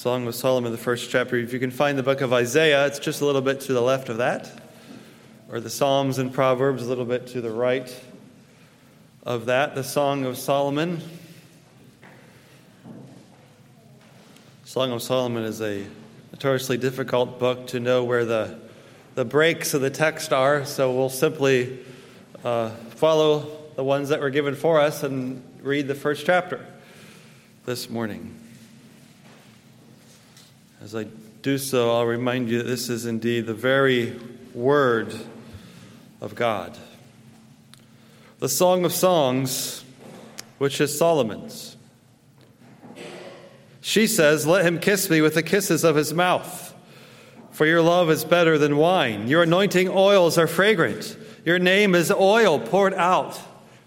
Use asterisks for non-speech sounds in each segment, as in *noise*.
Song of Solomon, the first chapter. If you can find the book of Isaiah, it's just a little bit to the left of that, or the Psalms and Proverbs, a little bit to the right of that. The Song of Solomon. Song of Solomon is a notoriously difficult book to know where the, the breaks of the text are, so we'll simply uh, follow the ones that were given for us and read the first chapter this morning. As I do so, I'll remind you that this is indeed the very word of God. The Song of Songs, which is Solomon's. She says, Let him kiss me with the kisses of his mouth. For your love is better than wine. Your anointing oils are fragrant. Your name is oil poured out.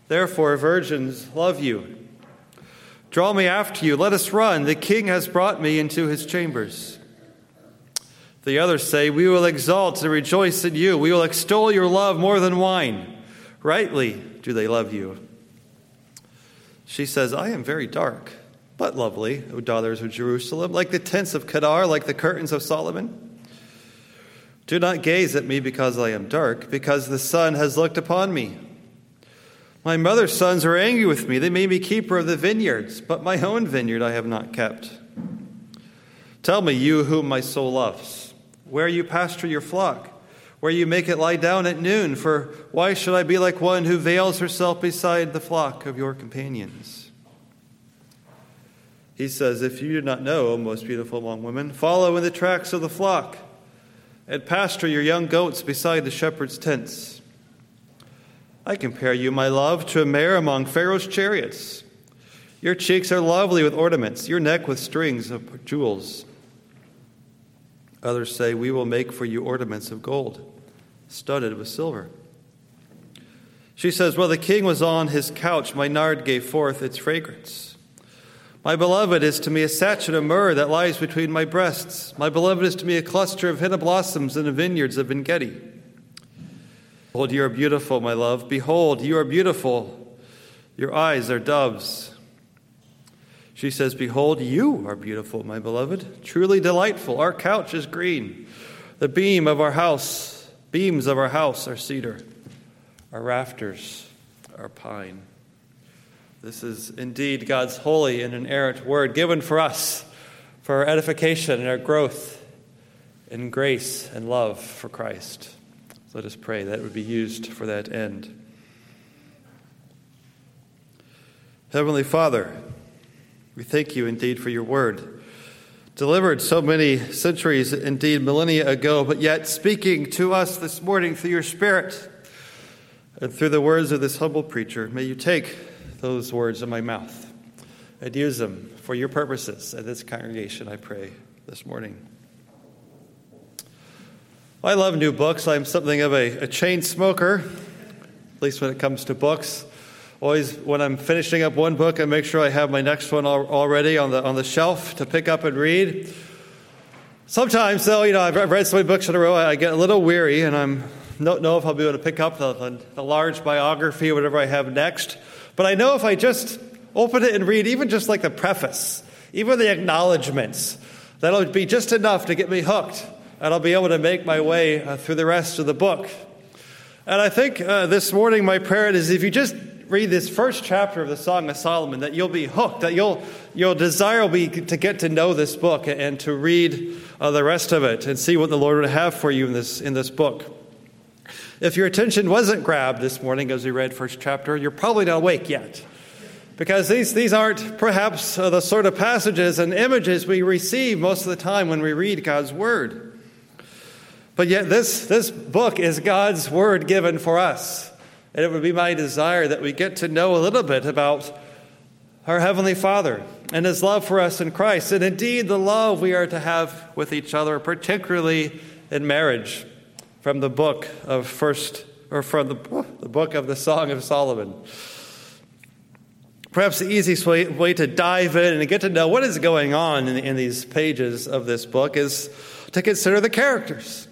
Therefore, virgins love you. Draw me after you. Let us run. The king has brought me into his chambers. The others say, We will exalt and rejoice in you. We will extol your love more than wine. Rightly do they love you. She says, I am very dark, but lovely, O daughters of Jerusalem, like the tents of Kedar, like the curtains of Solomon. Do not gaze at me because I am dark, because the sun has looked upon me. My mother's sons are angry with me. They made me keeper of the vineyards, but my own vineyard I have not kept. Tell me, you whom my soul loves, where you pasture your flock, where you make it lie down at noon, for why should I be like one who veils herself beside the flock of your companions? He says, If you do not know, O most beautiful among women, follow in the tracks of the flock and pasture your young goats beside the shepherd's tents. I compare you, my love, to a mare among Pharaoh's chariots. Your cheeks are lovely with ornaments, your neck with strings of jewels. Others say, We will make for you ornaments of gold, studded with silver. She says, While the king was on his couch, my nard gave forth its fragrance. My beloved is to me a sachet of myrrh that lies between my breasts. My beloved is to me a cluster of henna blossoms in the vineyards of Engedi. Behold, you are beautiful, my love. Behold, you are beautiful. Your eyes are doves. She says, Behold, you are beautiful, my beloved. Truly delightful. Our couch is green. The beam of our house, beams of our house are cedar. Our rafters are pine. This is indeed God's holy and inerrant word given for us for our edification and our growth in grace and love for Christ. Let us pray that it would be used for that end. Heavenly Father, we thank you indeed for your word, delivered so many centuries, indeed millennia ago, but yet speaking to us this morning through your Spirit and through the words of this humble preacher. May you take those words in my mouth and use them for your purposes at this congregation, I pray, this morning. I love new books. I'm something of a, a, chain smoker, at least when it comes to books. Always, when I'm finishing up one book, I make sure I have my next one already on the, on the shelf to pick up and read. Sometimes, though, you know, I've read so many books in a row, I get a little weary, and I don't know if I'll be able to pick up the, the, the large biography or whatever I have next. But I know if I just open it and read, even just like the preface, even the acknowledgments, that'll be just enough to get me hooked and I'll be able to make my way uh, through the rest of the book. And I think uh, this morning my prayer is if you just read this first chapter of the Song of Solomon, that you'll be hooked, that you'll, your desire will be to get to know this book and to read uh, the rest of it and see what the Lord would have for you in this, in this book. If your attention wasn't grabbed this morning as we read first chapter, you're probably not awake yet. Because these, these aren't perhaps uh, the sort of passages and images we receive most of the time when we read God's Word. But yet, this, this book is God's word given for us. And it would be my desire that we get to know a little bit about our Heavenly Father and His love for us in Christ, and indeed the love we are to have with each other, particularly in marriage, from the book of First, or from the, the book of the Song of Solomon. Perhaps the easiest way, way to dive in and get to know what is going on in, in these pages of this book is to consider the characters.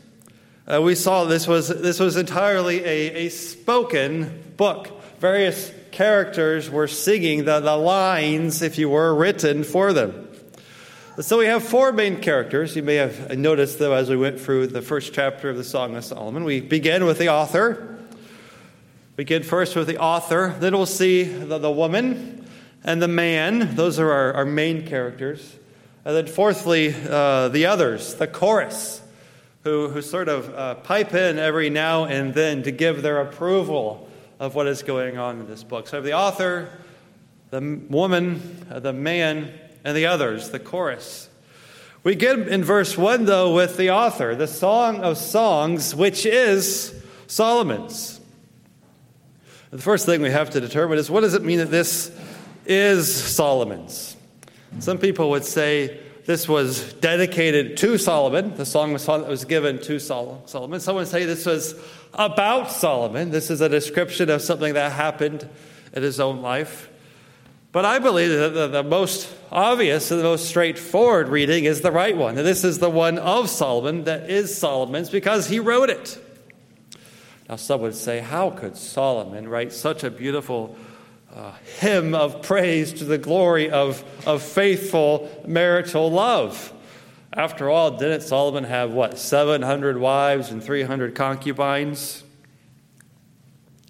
Uh, we saw this was, this was entirely a, a spoken book. Various characters were singing the, the lines, if you were, written for them. So we have four main characters. You may have noticed, though, as we went through the first chapter of the Song of Solomon. We begin with the author. We begin first with the author. Then we'll see the, the woman and the man. Those are our, our main characters. And then, fourthly, uh, the others, the chorus, who, who sort of uh, pipe in every now and then to give their approval of what is going on in this book. So, the author, the woman, uh, the man, and the others, the chorus. We get in verse 1, though, with the author, the Song of Songs, which is Solomon's. The first thing we have to determine is what does it mean that this is Solomon's? Some people would say this was dedicated to Solomon. The song was, given to Solomon. Some would say this was about Solomon. This is a description of something that happened in his own life. But I believe that the, the, most obvious and the most straightforward reading is the right one. And this is the one of Solomon that is Solomon's because he wrote it. Now, some would say, how could Solomon write such a beautiful uh, hymn of praise to the glory of, of faithful marital love? After all, didn't Solomon have, what, 700 wives and 300 concubines?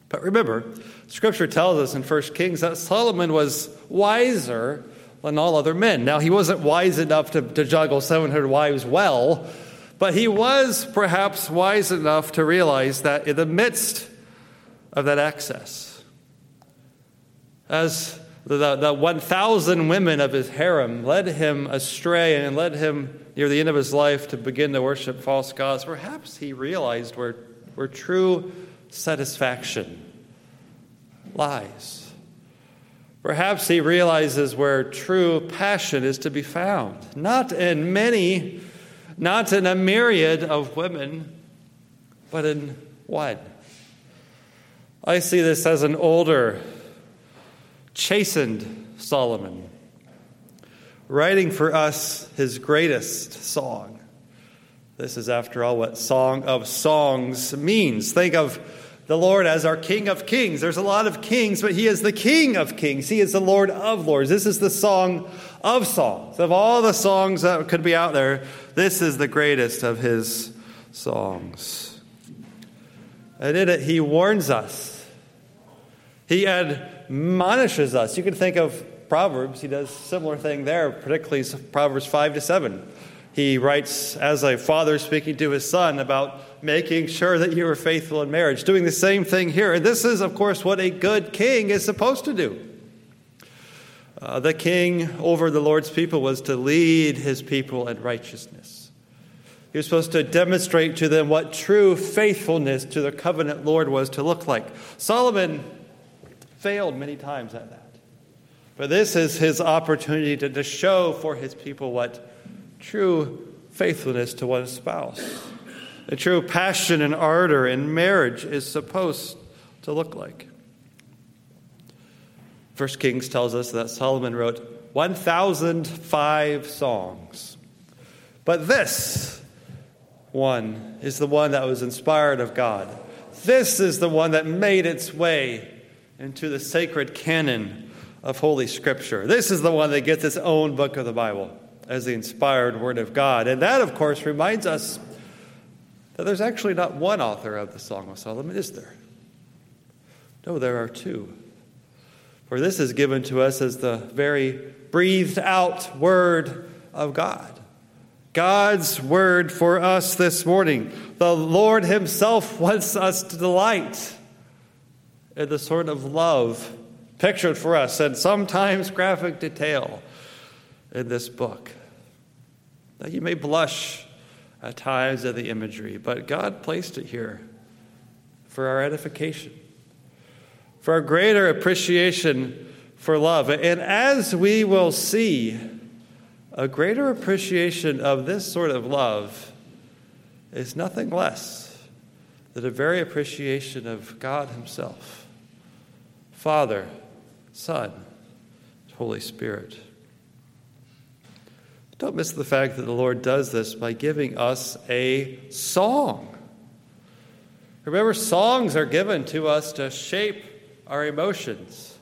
But remember, Scripture tells us in 1 Kings that Solomon was wiser than all other men. Now, he wasn't wise enough to, to juggle 700 wives well, but he was perhaps wise enough to realize that in the midst of that excess, as the, the 1,000 women of his harem led him astray and led him near the end of his life to begin to worship false gods, perhaps he realized where, where true satisfaction lies. Perhaps he realizes where true passion is to be found, not in many, not in a myriad of women, but in one. I see this as an older, chastened Solomon, writing for us his greatest song. This is, after all, what Song of Songs means. Think of the Lord as our King of Kings. There's a lot of kings, but He is the King of Kings. He is the Lord of Lords. This is the song of songs. Of all the songs that could be out there, this is the greatest of His songs. And in it, He warns us, He admonishes us. You can think of Proverbs, He does similar thing there, particularly Proverbs 5 to 7. He writes as a father speaking to his son about making sure that you are faithful in marriage, doing the same thing here. And this is, of course, what a good king is supposed to do. Uh, the king over the Lord's people was to lead his people in righteousness. He was supposed to demonstrate to them what true faithfulness to the covenant Lord was to look like. Solomon failed many times at that. But this is his opportunity to, to show for his people what true faithfulness to one's spouse. A true passion and ardor in marriage is supposed to look like. First Kings tells us that Solomon wrote 1,005 songs. But this one is the one that was inspired of God. This is the one that made its way into the sacred canon of Holy Scripture. This is the one that gets its own book of the Bible as the inspired Word of God. And that, of course, reminds us that there's actually not one author of the Song of Solomon, is there? No, there are two. For this is given to us as the very breathed out Word of God. God's Word for us this morning. The Lord Himself wants us to delight in the sort of love pictured for us and sometimes graphic detail in this book. Now, you may blush at times at the imagery, but God placed it here for our edification, for a greater appreciation for love. And as we will see, a greater appreciation of this sort of love is nothing less than a very appreciation of God Himself Father, Son, Holy Spirit. Don't miss the fact that the Lord does this by giving us a song. Remember, songs are given to us to shape our emotions.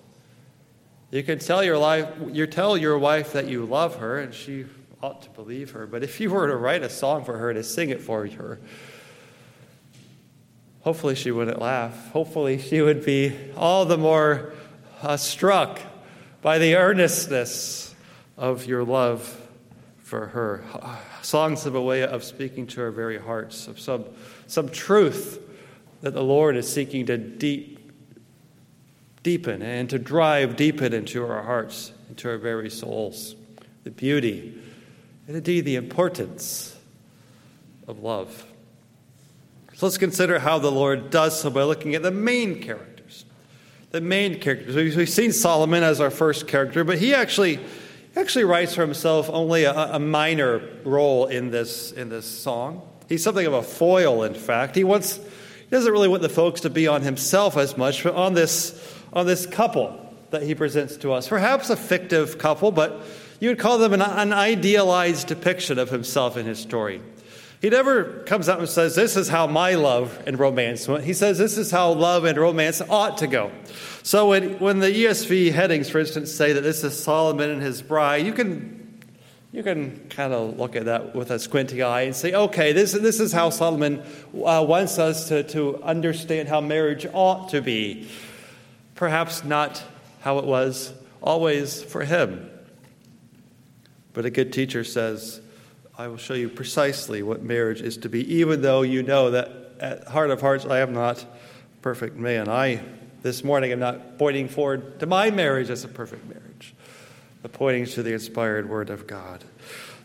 You can tell your life, you tell your wife that you love her, and she ought to believe her. But if you were to write a song for her to sing it for her, hopefully she wouldn't laugh. Hopefully she would be all the more uh, struck by the earnestness of your love for her. Songs of a way of speaking to our very hearts, of some, some truth that the Lord is seeking to deep, deepen and to drive deepen into our hearts, into our very souls. The beauty and indeed the importance of love. So let's consider how the Lord does so by looking at the main characters. The main characters. We've seen Solomon as our first character, but he actually actually writes for himself only a, a minor role in this, in this song. He's something of a foil, in fact. He wants he doesn't really want the folks to be on himself as much, but on this, on this couple that he presents to us. Perhaps a fictive couple, but you would call them an, an idealized depiction of himself in his story. He never comes out and says, This is how my love and romance went. He says, This is how love and romance ought to go. So when, when the ESV headings, for instance, say that this is Solomon and his bride, you can you can kind of look at that with a squinty eye and say, okay, this, this is how Solomon uh, wants us to, to understand how marriage ought to be. Perhaps not how it was always for him. But a good teacher says, I will show you precisely what marriage is to be, even though you know that at heart of hearts, I am not a perfect man. I, this morning, am not pointing forward to my marriage as a perfect marriage but pointing to the inspired word of God.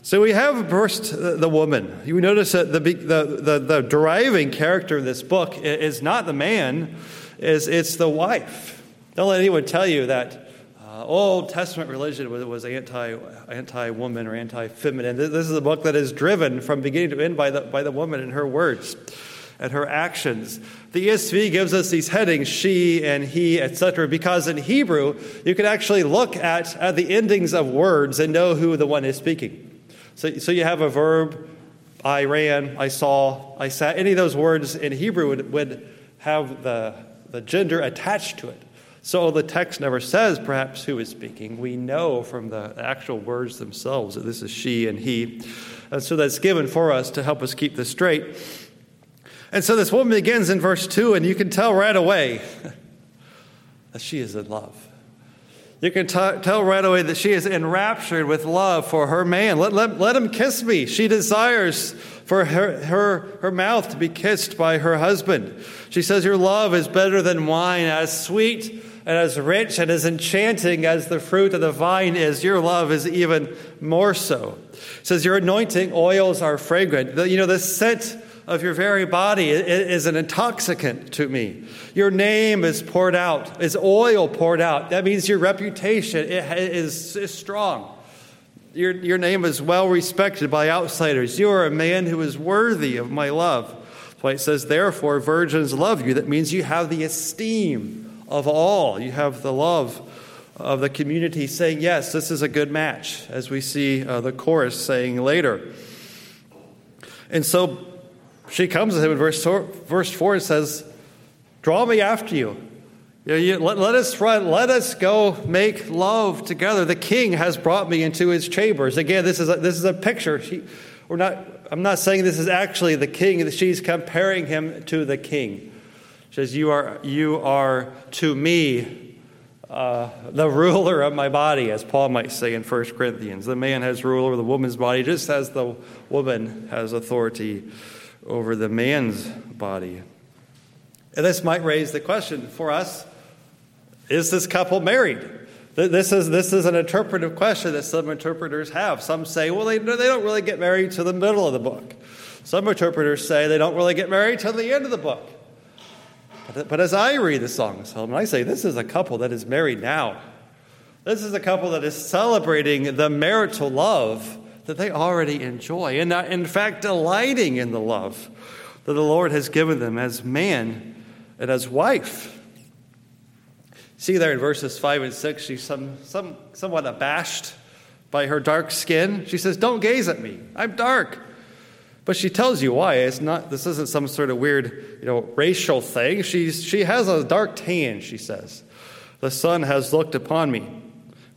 So we have first the woman. You notice that the, the, the, the driving character of this book is not the man, is it's the wife. Don't let anyone tell you that uh, Old Testament religion was, was anti, anti-woman or anti-feminine. This is a book that is driven from beginning to end by the, by the woman and her words and her actions. The ESV gives us these headings, she and he, etc., because in Hebrew, you can actually look at, at the endings of words and know who the one is speaking. So, so you have a verb, I ran, I saw, I sat. Any of those words in Hebrew would, would have the, the gender attached to it. So the text never says perhaps who is speaking. We know from the actual words themselves that this is she and he. And so that's given for us to help us keep this straight. And so this woman begins in verse 2, and you can tell right away *laughs* that she is in love. You can t- tell right away that she is enraptured with love for her man. Let, let, let him kiss me. She desires for her, her, her mouth to be kissed by her husband. She says, Your love is better than wine, as sweet and as rich and as enchanting as the fruit of the vine is. Your love is even more so. It says, Your anointing oils are fragrant. The, you know, the scent of your very body is an intoxicant to me. Your name is poured out, is oil poured out. That means your reputation is, is strong. Your, your name is well respected by outsiders. You are a man who is worthy of my love. Why it says, therefore, virgins love you. That means you have the esteem of all. You have the love of the community saying, yes, this is a good match, as we see uh, the chorus saying later. And so she comes to him in verse, verse 4 and says, Draw me after you. you, you let, let, us run, let us go make love together. The king has brought me into his chambers. Again, this is a, this is a picture. She, we're not, I'm not saying this is actually the king, she's comparing him to the king. Says, You are, you are to me uh, the ruler of my body, as Paul might say in 1 Corinthians. The man has rule over the woman's body, just as the woman has authority over the man's body. And this might raise the question for us is this couple married? This is, this is an interpretive question that some interpreters have. Some say, well, they, they don't really get married to the middle of the book. Some interpreters say they don't really get married till the end of the book. But, as I read the Song of Solomon, I say this is a couple that is married now. This is a couple that is celebrating the marital love that they already enjoy, and in fact, delighting in the love that the Lord has given them as man and as wife. See there in verses 5 and 6, she's some, some, somewhat abashed by her dark skin. She says, Don't gaze at me, I'm dark. But she tells you why. It's not, this isn't some sort of weird you know, racial thing. She's, she has a dark tan, she says. The sun has looked upon me.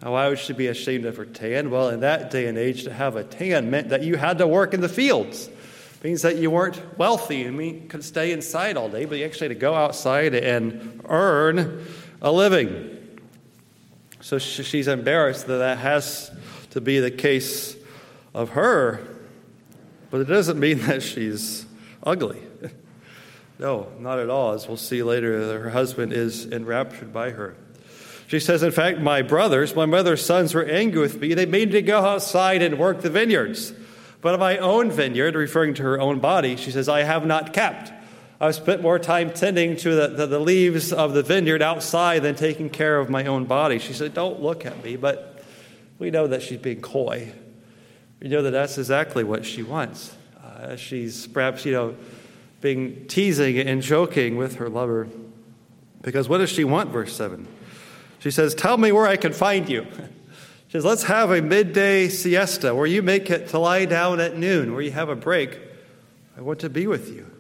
Now, why would she be ashamed of her tan? Well, in that day and age, to have a tan meant that you had to work in the fields. It means that you weren't wealthy and you could stay inside all day, but you actually had to go outside and earn a living. So she's embarrassed that that has to be the case of her, but it doesn't mean that she's ugly. No, not at all. As we'll see later, her husband is enraptured by her. She says, In fact, my brothers, my mother's sons, were angry with me. They made me go outside and work the vineyards. But my own vineyard, referring to her own body, she says, I have not kept. I've spent more time tending to the, the, the, leaves of the vineyard outside than taking care of my own body. She said, Don't look at me. But we know that she's being coy. We know that that's exactly what she wants. Uh, she's perhaps, you know, being teasing and joking with her lover. Because what does she want, verse 7? She says, Tell me where I can find you. *laughs* She says, Let's have a midday siesta where you make it to lie down at noon, where you have a break. I want to be with you.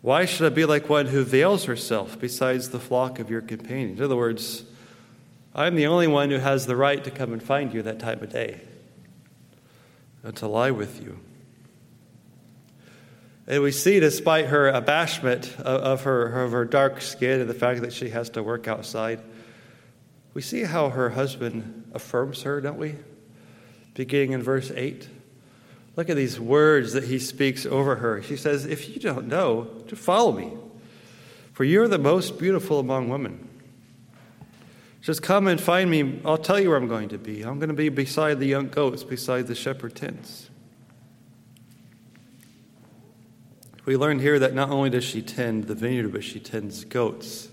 Why should I be like one who veils herself besides the flock of your companions? In other words, I'm the only one who has the right to come and find you that time of day to lie with you. And we see, despite her abashment of her, of her dark skin and the fact that she has to work outside, we see how her husband affirms her, don't we? Beginning in verse 8. Look at these words that he speaks over her. She says, If you don't know, to follow me, for you're the most beautiful among women. Just come and find me. I'll tell you where I'm going to be. I'm going to be beside the young goats, beside the shepherd tents. We learn here that not only does she tend the vineyard, but she tends goats.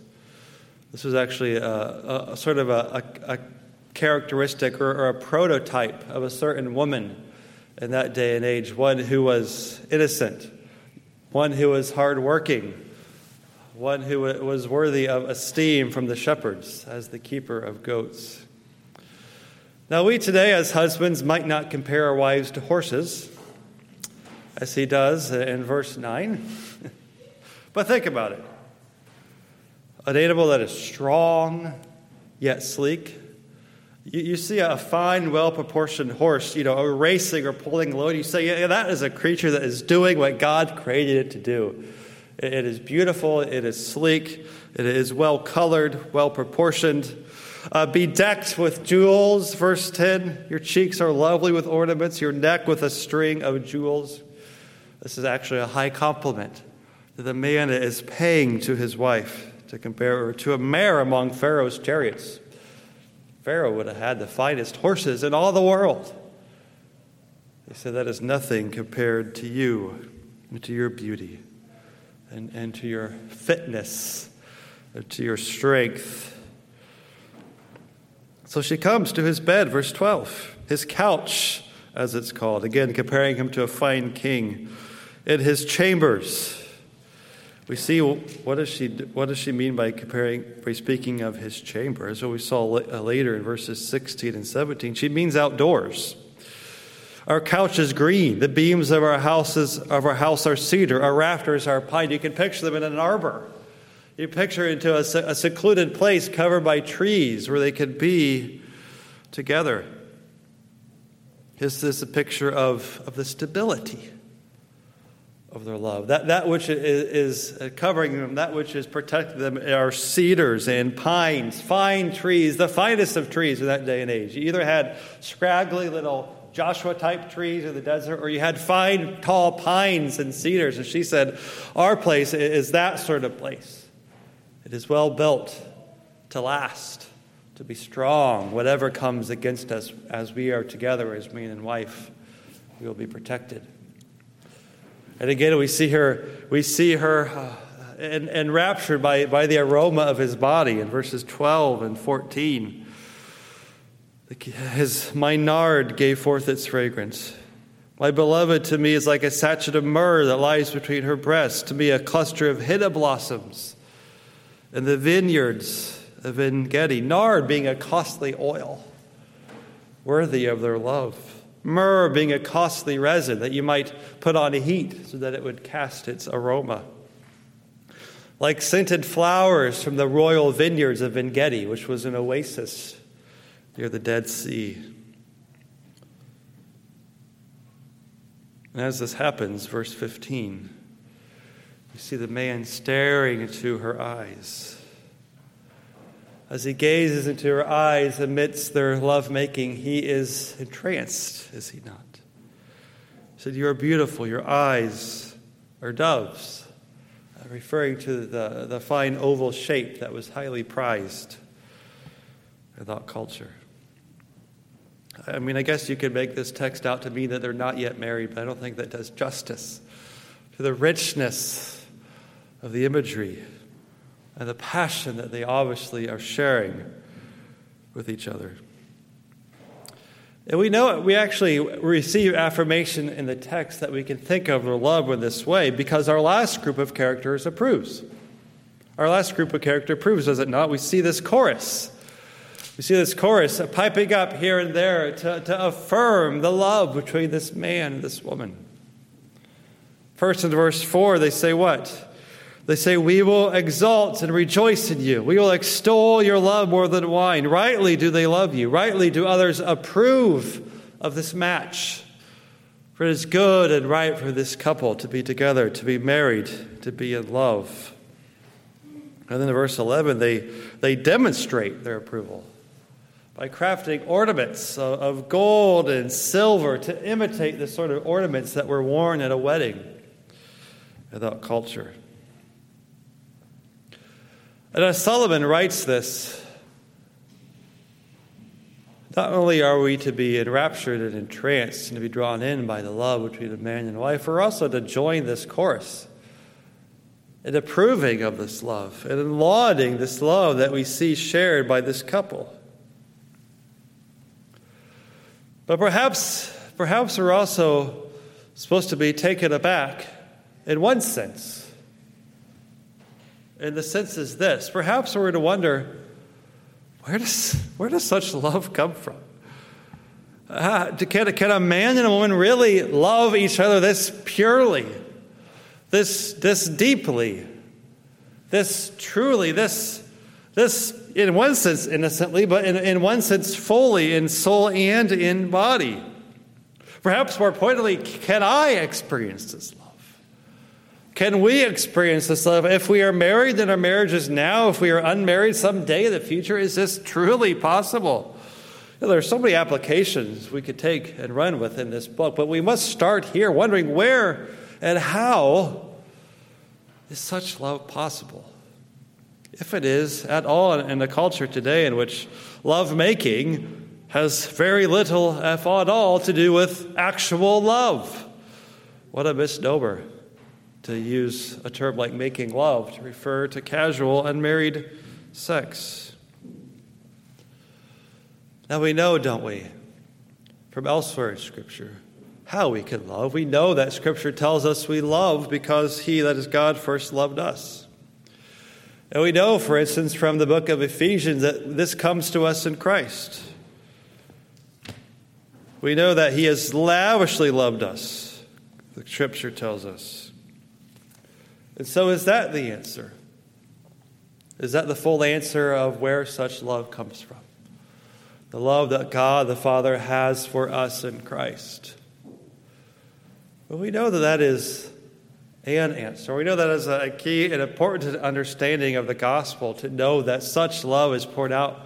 This was actually a, a, a sort of a, a characteristic or, or a prototype of a certain woman in that day and age, one who was innocent, one who was hardworking, one who was worthy of esteem from the shepherds as the keeper of goats. Now, we today, as husbands, might not compare our wives to horses, as he does in verse 9. *laughs* but think about it an animal that is strong yet sleek. You, you see a fine, well proportioned horse, you know, racing or pulling load. You say, yeah, that is a creature that is doing what God created it to do. It, is beautiful, it is sleek, it is well colored, well proportioned. Uh, bedecked with jewels, verse 10. Your cheeks are lovely with ornaments, your neck with a string of jewels. This is actually a high compliment that the man is paying to his wife to compare her to a mare among Pharaoh's chariots. Pharaoh would have had the finest horses in all the world. He said, That is nothing compared to you, and to your beauty, and, and to your fitness, to your strength. So she comes to his bed, verse 12, his couch, as it's called, again, comparing him to a fine king, in his chambers. We see what does she what does she mean by comparing by speaking of his chamber as we saw uh, later in verses 16 and 17 she means outdoors our couch is green. The beams of our houses of our house are cedar. Our rafters are pine. You can picture them in an arbor. You picture into a, a secluded place covered by trees where they could be together. This is a picture of, of the stability of their love. That, that which is covering them, that which is protecting them, are cedars and pines, fine trees, the finest of trees in that day and age. You either had scraggly little Joshua type trees in the desert, or you had fine, tall pines and cedars. And she said, Our place is that sort of place. It is well built to last, to be strong. Whatever comes against us as we are together as man and wife, we will be protected. And again, we see her, we see her uh, enraptured by, by the aroma of his body in verses 12 and 14. His my nard gave forth its fragrance. My beloved to me is like a sachet of myrrh that lies between her breasts, to me a cluster of henna blossoms in the vineyards of En. Nard being a costly oil, worthy of their love. Myrrh being a costly resin that you might put on heat so that it would cast its aroma. Like scented flowers from the royal vineyards of En Gedi, which was an oasis near the Dead Sea. And as this happens, verse 15, you see the man staring into her eyes. As he gazes into her eyes amidst their lovemaking, he is entranced, is he not? He said, You are beautiful, your eyes are doves, uh, referring to the, the fine oval shape that was highly prized in that culture. I mean, I guess you could make this text out to mean that they're not yet married, but I don't think that does justice to the richness of the imagery and the passion that they obviously are sharing with each other. And we know it. we actually receive affirmation in the text that we can think of or love in this way because our last group of characters approves. Our last group of character approves, does it not? We see this chorus you see this chorus piping up here and there to, to affirm the love between this man and this woman. First, in verse 4, they say what? They say, We will exalt and rejoice in you. We will extol your love more than wine. Rightly do they love you. Rightly do others approve of this match. For it is good and right for this couple to be together, to be married, to be in love. And then in verse 11, they, they demonstrate their approval by crafting ornaments of gold and silver to imitate the sort of ornaments that were worn at a wedding in that culture. And as Solomon writes this, not only are we to be enraptured and entranced and to be drawn in by the love between a man and wife, we're also to join this chorus in approving of this love and in lauding this love that we see shared by this couple. But perhaps, perhaps we're also supposed to be taken aback in one sense. And the sense is this perhaps we're to wonder where does, where does such love come from? Uh, can, can a man and a woman really love each other this purely, this, this deeply, this truly, this, this in one sense innocently, but in, in one sense fully in soul and in body. Perhaps more pointedly, can I experience this love? Can we experience this love? If we are married, then our marriage is now. If we are unmarried, someday in the future, is this truly possible? You know, there are so many applications we could take and run with in this book, but we must start here wondering where and how is such love possible? If it is at all in a culture today in which lovemaking has very little, if at all, to do with actual love. What a misnomer to use a term like making love to refer to casual unmarried sex. Now we know, don't we, from elsewhere in Scripture, how we can love. We know that Scripture tells us we love because He, that is God, first loved us. And we know, for instance, from the book of Ephesians that this comes to us in Christ. We know that He has lavishly loved us, the scripture tells us. And so, is that the answer? Is that the full answer of where such love comes from? The love that God the Father has for us in Christ. But we know that that is and answer. We know that is a key and important understanding of the gospel to know that such love is poured out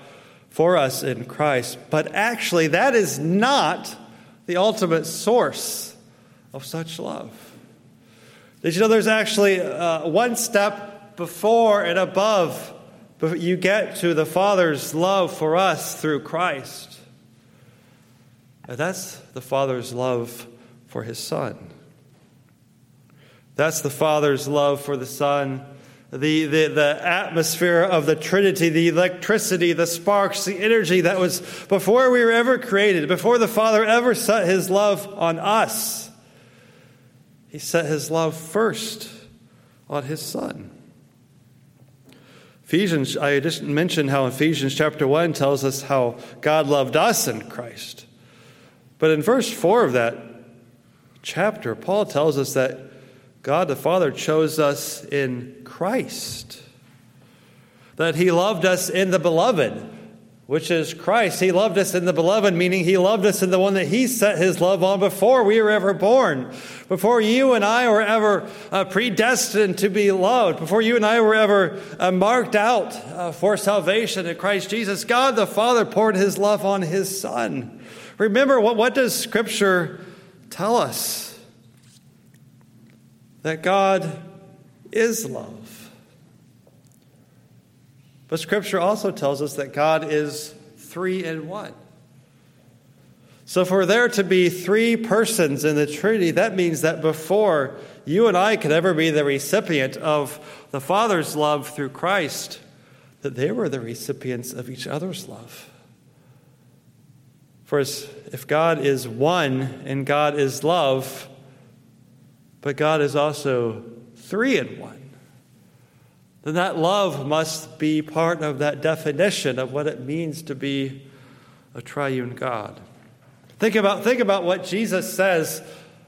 for us in Christ. But actually, that is not the ultimate source of such love. Did you know there's actually uh, one step before and above you get to the Father's love for us through Christ? And that's the Father's love for His Son. That's the Father's love for the Son. The, the, the atmosphere of the Trinity, the electricity, the sparks, the energy that was before we were ever created, before the Father ever set his love on us. He set his love first on his Son. Ephesians, I just mentioned how Ephesians chapter 1 tells us how God loved us in Christ. But in verse 4 of that chapter, Paul tells us that God the Father chose us in Christ, that He loved us in the beloved which is Christ. He loved us in the beloved, meaning he loved us in the one that he set his love on before we were ever born, before you and I were ever uh, predestined to be loved, before you and I were ever uh, marked out uh, for salvation in Christ Jesus. God the Father poured his love on his Son. Remember, what, what does Scripture tell us? That God is love. But Scripture also tells us that God is three in one. So, for there to be three persons in the Trinity, that means that before you and I could ever be the recipient of the Father's love through Christ, that they were the recipients of each other's love. For if God is one and God is love, but God is also three in one, then that love must be part of that definition of what it means to be a triune God. Think about, think about what Jesus says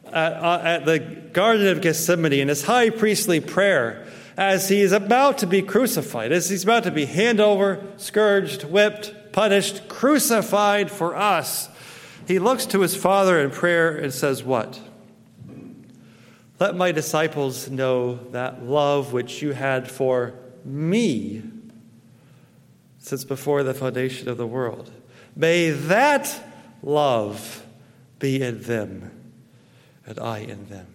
at, uh, at the Garden of Gethsemane in his high priestly prayer as he is about to be crucified, as he's about to be hand over, scourged, whipped, punished, crucified for us. He looks to his Father in prayer and says, What? Let my disciples know that love which you had for me since before the foundation of the world. May that love be in them and I in them.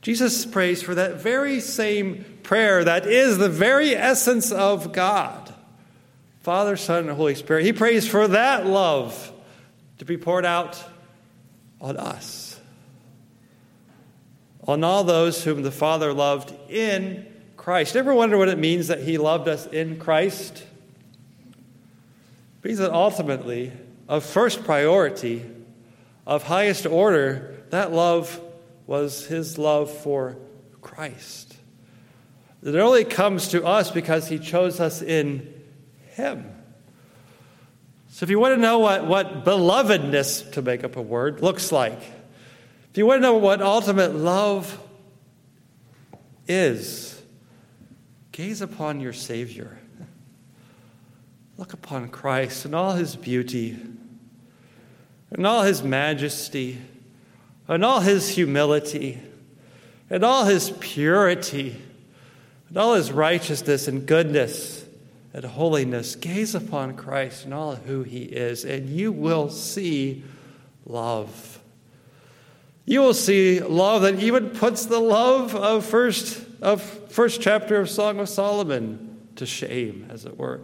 Jesus prays for that very same prayer that is the very essence of God Father, Son, and Holy Spirit. He prays for that love to be poured out on us on all those whom the Father loved in Christ. Ever wonder what it means that He loved us in Christ? It means that ultimately, of first priority, of highest order, that love was His love for Christ. It only comes to us because He chose us in Him. So, if you want to know what, what belovedness, to make up a word, looks like, if you want to know what ultimate love is, gaze upon your Savior. Look upon Christ and all his beauty, and all his majesty, and all his humility, and all his purity, and all his righteousness and goodness and holiness. Gaze upon Christ and all who he is, and you will see love. You will see love that even puts the love of first of first chapter of Song of Solomon to shame, as it were,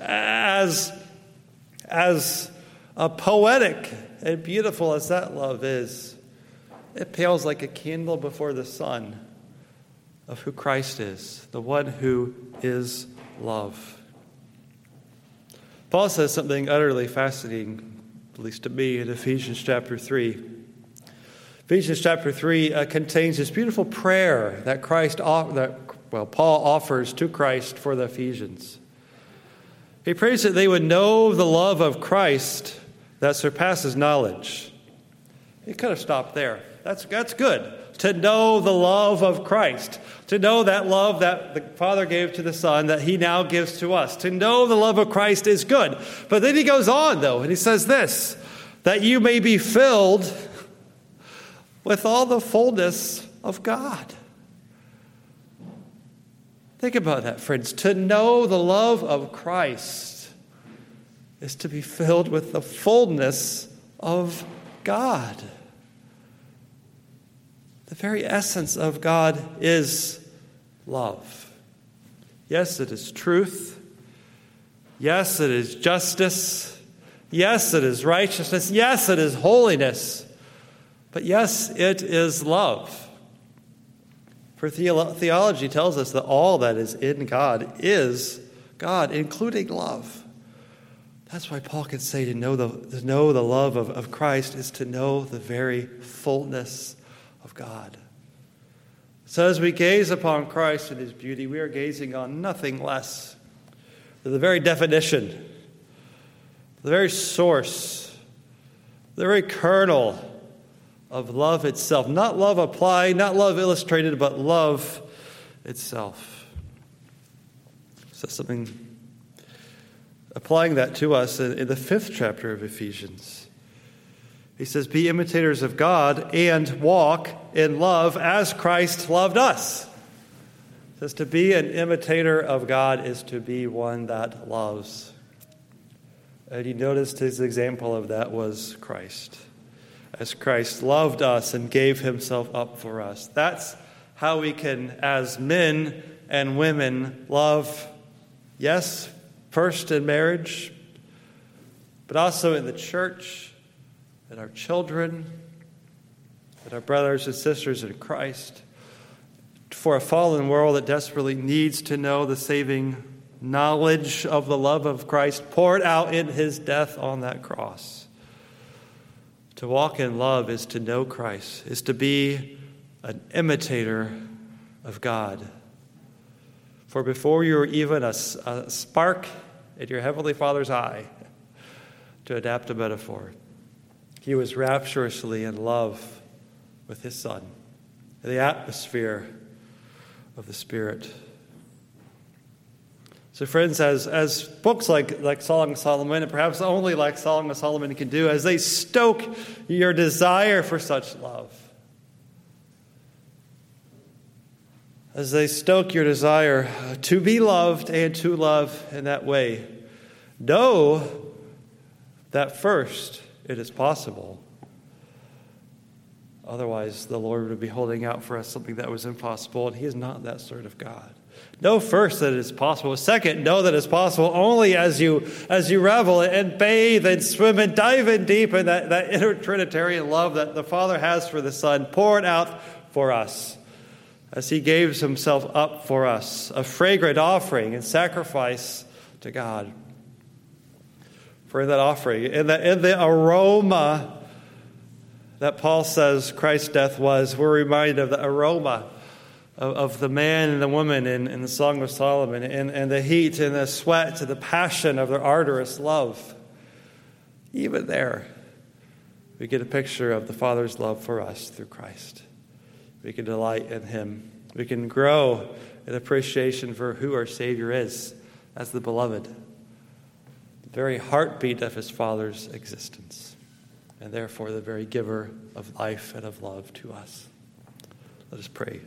as as poetic and beautiful as that love is. It pales like a candle before the sun of who Christ is, the one who is love. Paul says something utterly fascinating, at least to me, in Ephesians chapter 3. Ephesians chapter 3 uh, contains this beautiful prayer that Christ that well Paul offers to Christ for the Ephesians. He prays that they would know the love of Christ that surpasses knowledge. He could have stopped there. That's, that's good. To know the love of Christ. To know that love that the Father gave to the Son that He now gives to us. To know the love of Christ is good. But then He goes on, though, and He says this that you may be filled with all the fullness of God. Think about that, friends. To know the love of Christ is to be filled with the fullness of God. The very essence of God is love. Yes, it is truth. Yes, it is justice. Yes, it is righteousness. Yes, it is holiness. But yes, it is love. For theology tells us that all that is in God is God, including love. That's why Paul can say to know the, to know the love of, of Christ is to know the very fullness of God. So as we gaze upon Christ and his beauty, we are gazing on nothing less than the very definition, the very source, the very kernel of love itself. Not love applied, not love illustrated, but love itself. So something applying that to us in, the fifth chapter of Ephesians. He says, Be imitators of God and walk in love as Christ loved us. It says, To be an imitator of God is to be one that loves. And he noticed his example of that was Christ. As Christ loved us and gave himself up for us. That's how we can, as men and women, love, yes, first in marriage, but also in the church, and our children, and our brothers and sisters in Christ, for a fallen world that desperately needs to know the saving knowledge of the love of Christ poured out in his death on that cross. To walk in love is to know Christ, is to be an imitator of God. For before you were even a, a spark in your Heavenly Father's eye, to adapt a metaphor, he was rapturously in love with his Son, the atmosphere of the Spirit. So, friends, as, as books like, like Song of Solomon, and perhaps only like Song of Solomon can do, as they stoke your desire for such love, as they stoke your desire to be loved and to love in that way, know that first it is possible. Otherwise, the Lord would be holding out for us something that was impossible, and He is not that sort of God. Know first that it is possible. Second, know that it's possible only as you as you revel and bathe and swim and dive in deep in that, that inner Trinitarian love that the Father has for the Son, poured out for us as He gave Himself up for us, a fragrant offering and sacrifice to God. For in that offering, in the, in the aroma that Paul says Christ's death was, we're reminded of the aroma of, of the man and the woman in, in the Song of Solomon, and, and the heat and the sweat and the passion of their ardorous love. Even there, we get a picture of the Father's love for us through Christ. We can delight in Him. We can grow in appreciation for who our Savior is as the beloved, the very heartbeat of His Father's existence and therefore the very giver of life and of love to us. Let us pray.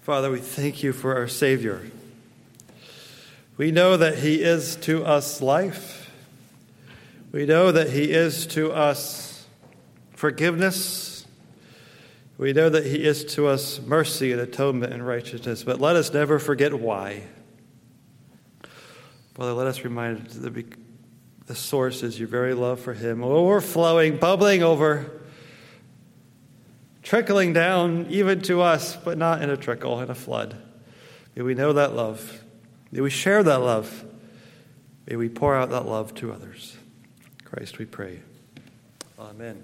Father, we thank you for our Savior. We know that He is to us life. We know that He is to us forgiveness. We know that He is to us mercy and atonement and righteousness. But let us never forget why. Father, let us remind the, the source is your very love for Him, overflowing, bubbling over, trickling down even to us, but not in a trickle, in a flood. May we know that love. May we share that love. May we pour out that love to others. Christ, we pray. Amen.